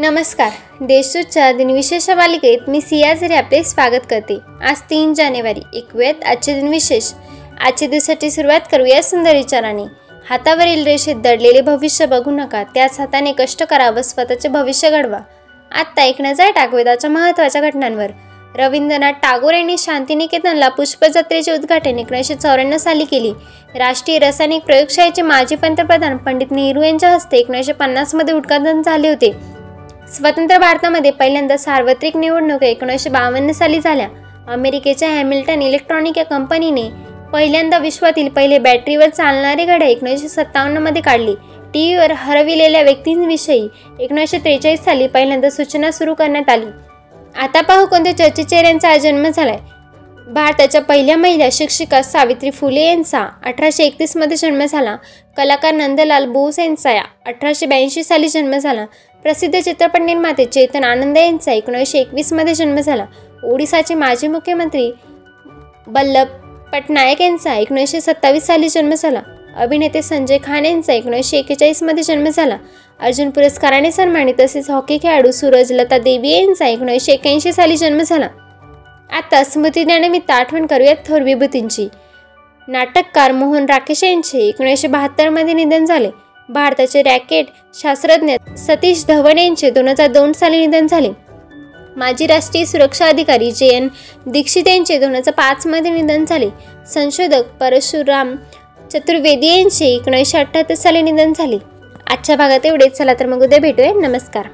नमस्कार. देशूच्या दिनविशेष मालिकेत मी सियाझरी आपले स्वागत करते. आज तीन जानेवारी ऐकूयात आजचे दिनविशेष. आजच्या दिवसाची सुरुवात करूया सुंदर विचाराने. हातावरील रेषेत दडलेले भविष्य बघू नका त्याच हाताने कष्ट करा व स्वतःचे भविष्य घडवा. आत्ता एक नजर टाकवेदाच्या महत्त्वाच्या घटनांवर. रवींद्रनाथ टागोर यांनी शांतिनिकेतनला पुष्पजत्रेचे उद्घाटन एकोणीसशे चौऱ्याण्णव साली केली. राष्ट्रीय रासायनिक प्रयोगशाळेचे माजी पंतप्रधान पंडित नेहरू यांच्या हस्ते एकोणीसशे पन्नासमध्ये उद्घाटन झाले होते. स्वतंत्र भारतामध्ये पहिल्यांदा सार्वत्रिक निवडणूक एकोणीसशे बावन्न साली झाल्या. अमेरिकेच्या हॅमिल्टन इलेक्ट्रॉनिक या कंपनीने पहिल्यांदा विश्वातील पहिले बॅटरीवर चालणारे घड्या एकोणीसशे सत्तावन्नमध्ये काढली. टी व्हीवर हरविलेल्या व्यक्तींविषयी एकोणीसशे त्रेचाळीस साली पहिल्यांदा सूचना सुरू करण्यात आली. आता पाहू कोणत्या चर्चेचेऱ्यांचा जन्म जन्म झालाय. भारताच्या पहिल्या महिला शिक्षिका सावित्री फुले यांचा अठराशे एकतीसमध्ये जन्म झाला. कलाकार नंदलाल बोस यांचा या अठराशे ब्याऐंशी साली जन्म झाला. प्रसिद्ध चित्रपट निर्माते चेतन आनंद यांचा एकोणीसशे एकवीसमध्ये जन्म झाला. ओडिसाचे माजी मुख्यमंत्री बल्लभ पटनायक यांचा एकोणीसशे सत्तावीस साली जन्म झाला. अभिनेते संजय खान यांचा एकोणीसशे एकेचाळीसमध्ये जन्म झाला. अर्जुन पुरस्काराने सन्मानित तसेच हॉकी खेळाडू सूरज लता देवी यांचा एकोणीसशे एक्याऐंशी साली जन्म झाला. आता स्मृतिदिनानिमित्त आठवण करूयात थोर विभूतींची. नाटककार मोहन राकेश यांचे एकोणीसशे बहात्तरमध्ये निधन झाले. भारताचे रॅकेट शास्त्रज्ञ सतीश धवन यांचे दोन हजार दोन साली निधन झाले. माजी राष्ट्रीय सुरक्षा अधिकारी जे एन दीक्षित यांचे दोन हजार पाचमध्ये निधन झाले. संशोधक परशुराम चतुर्वेदी यांचे एकोणीसशे अठ्ठ्याहत्तर साली निधन झाले. आजच्या भागात एवढेच. चला तर मग उद्या भेटूया. नमस्कार.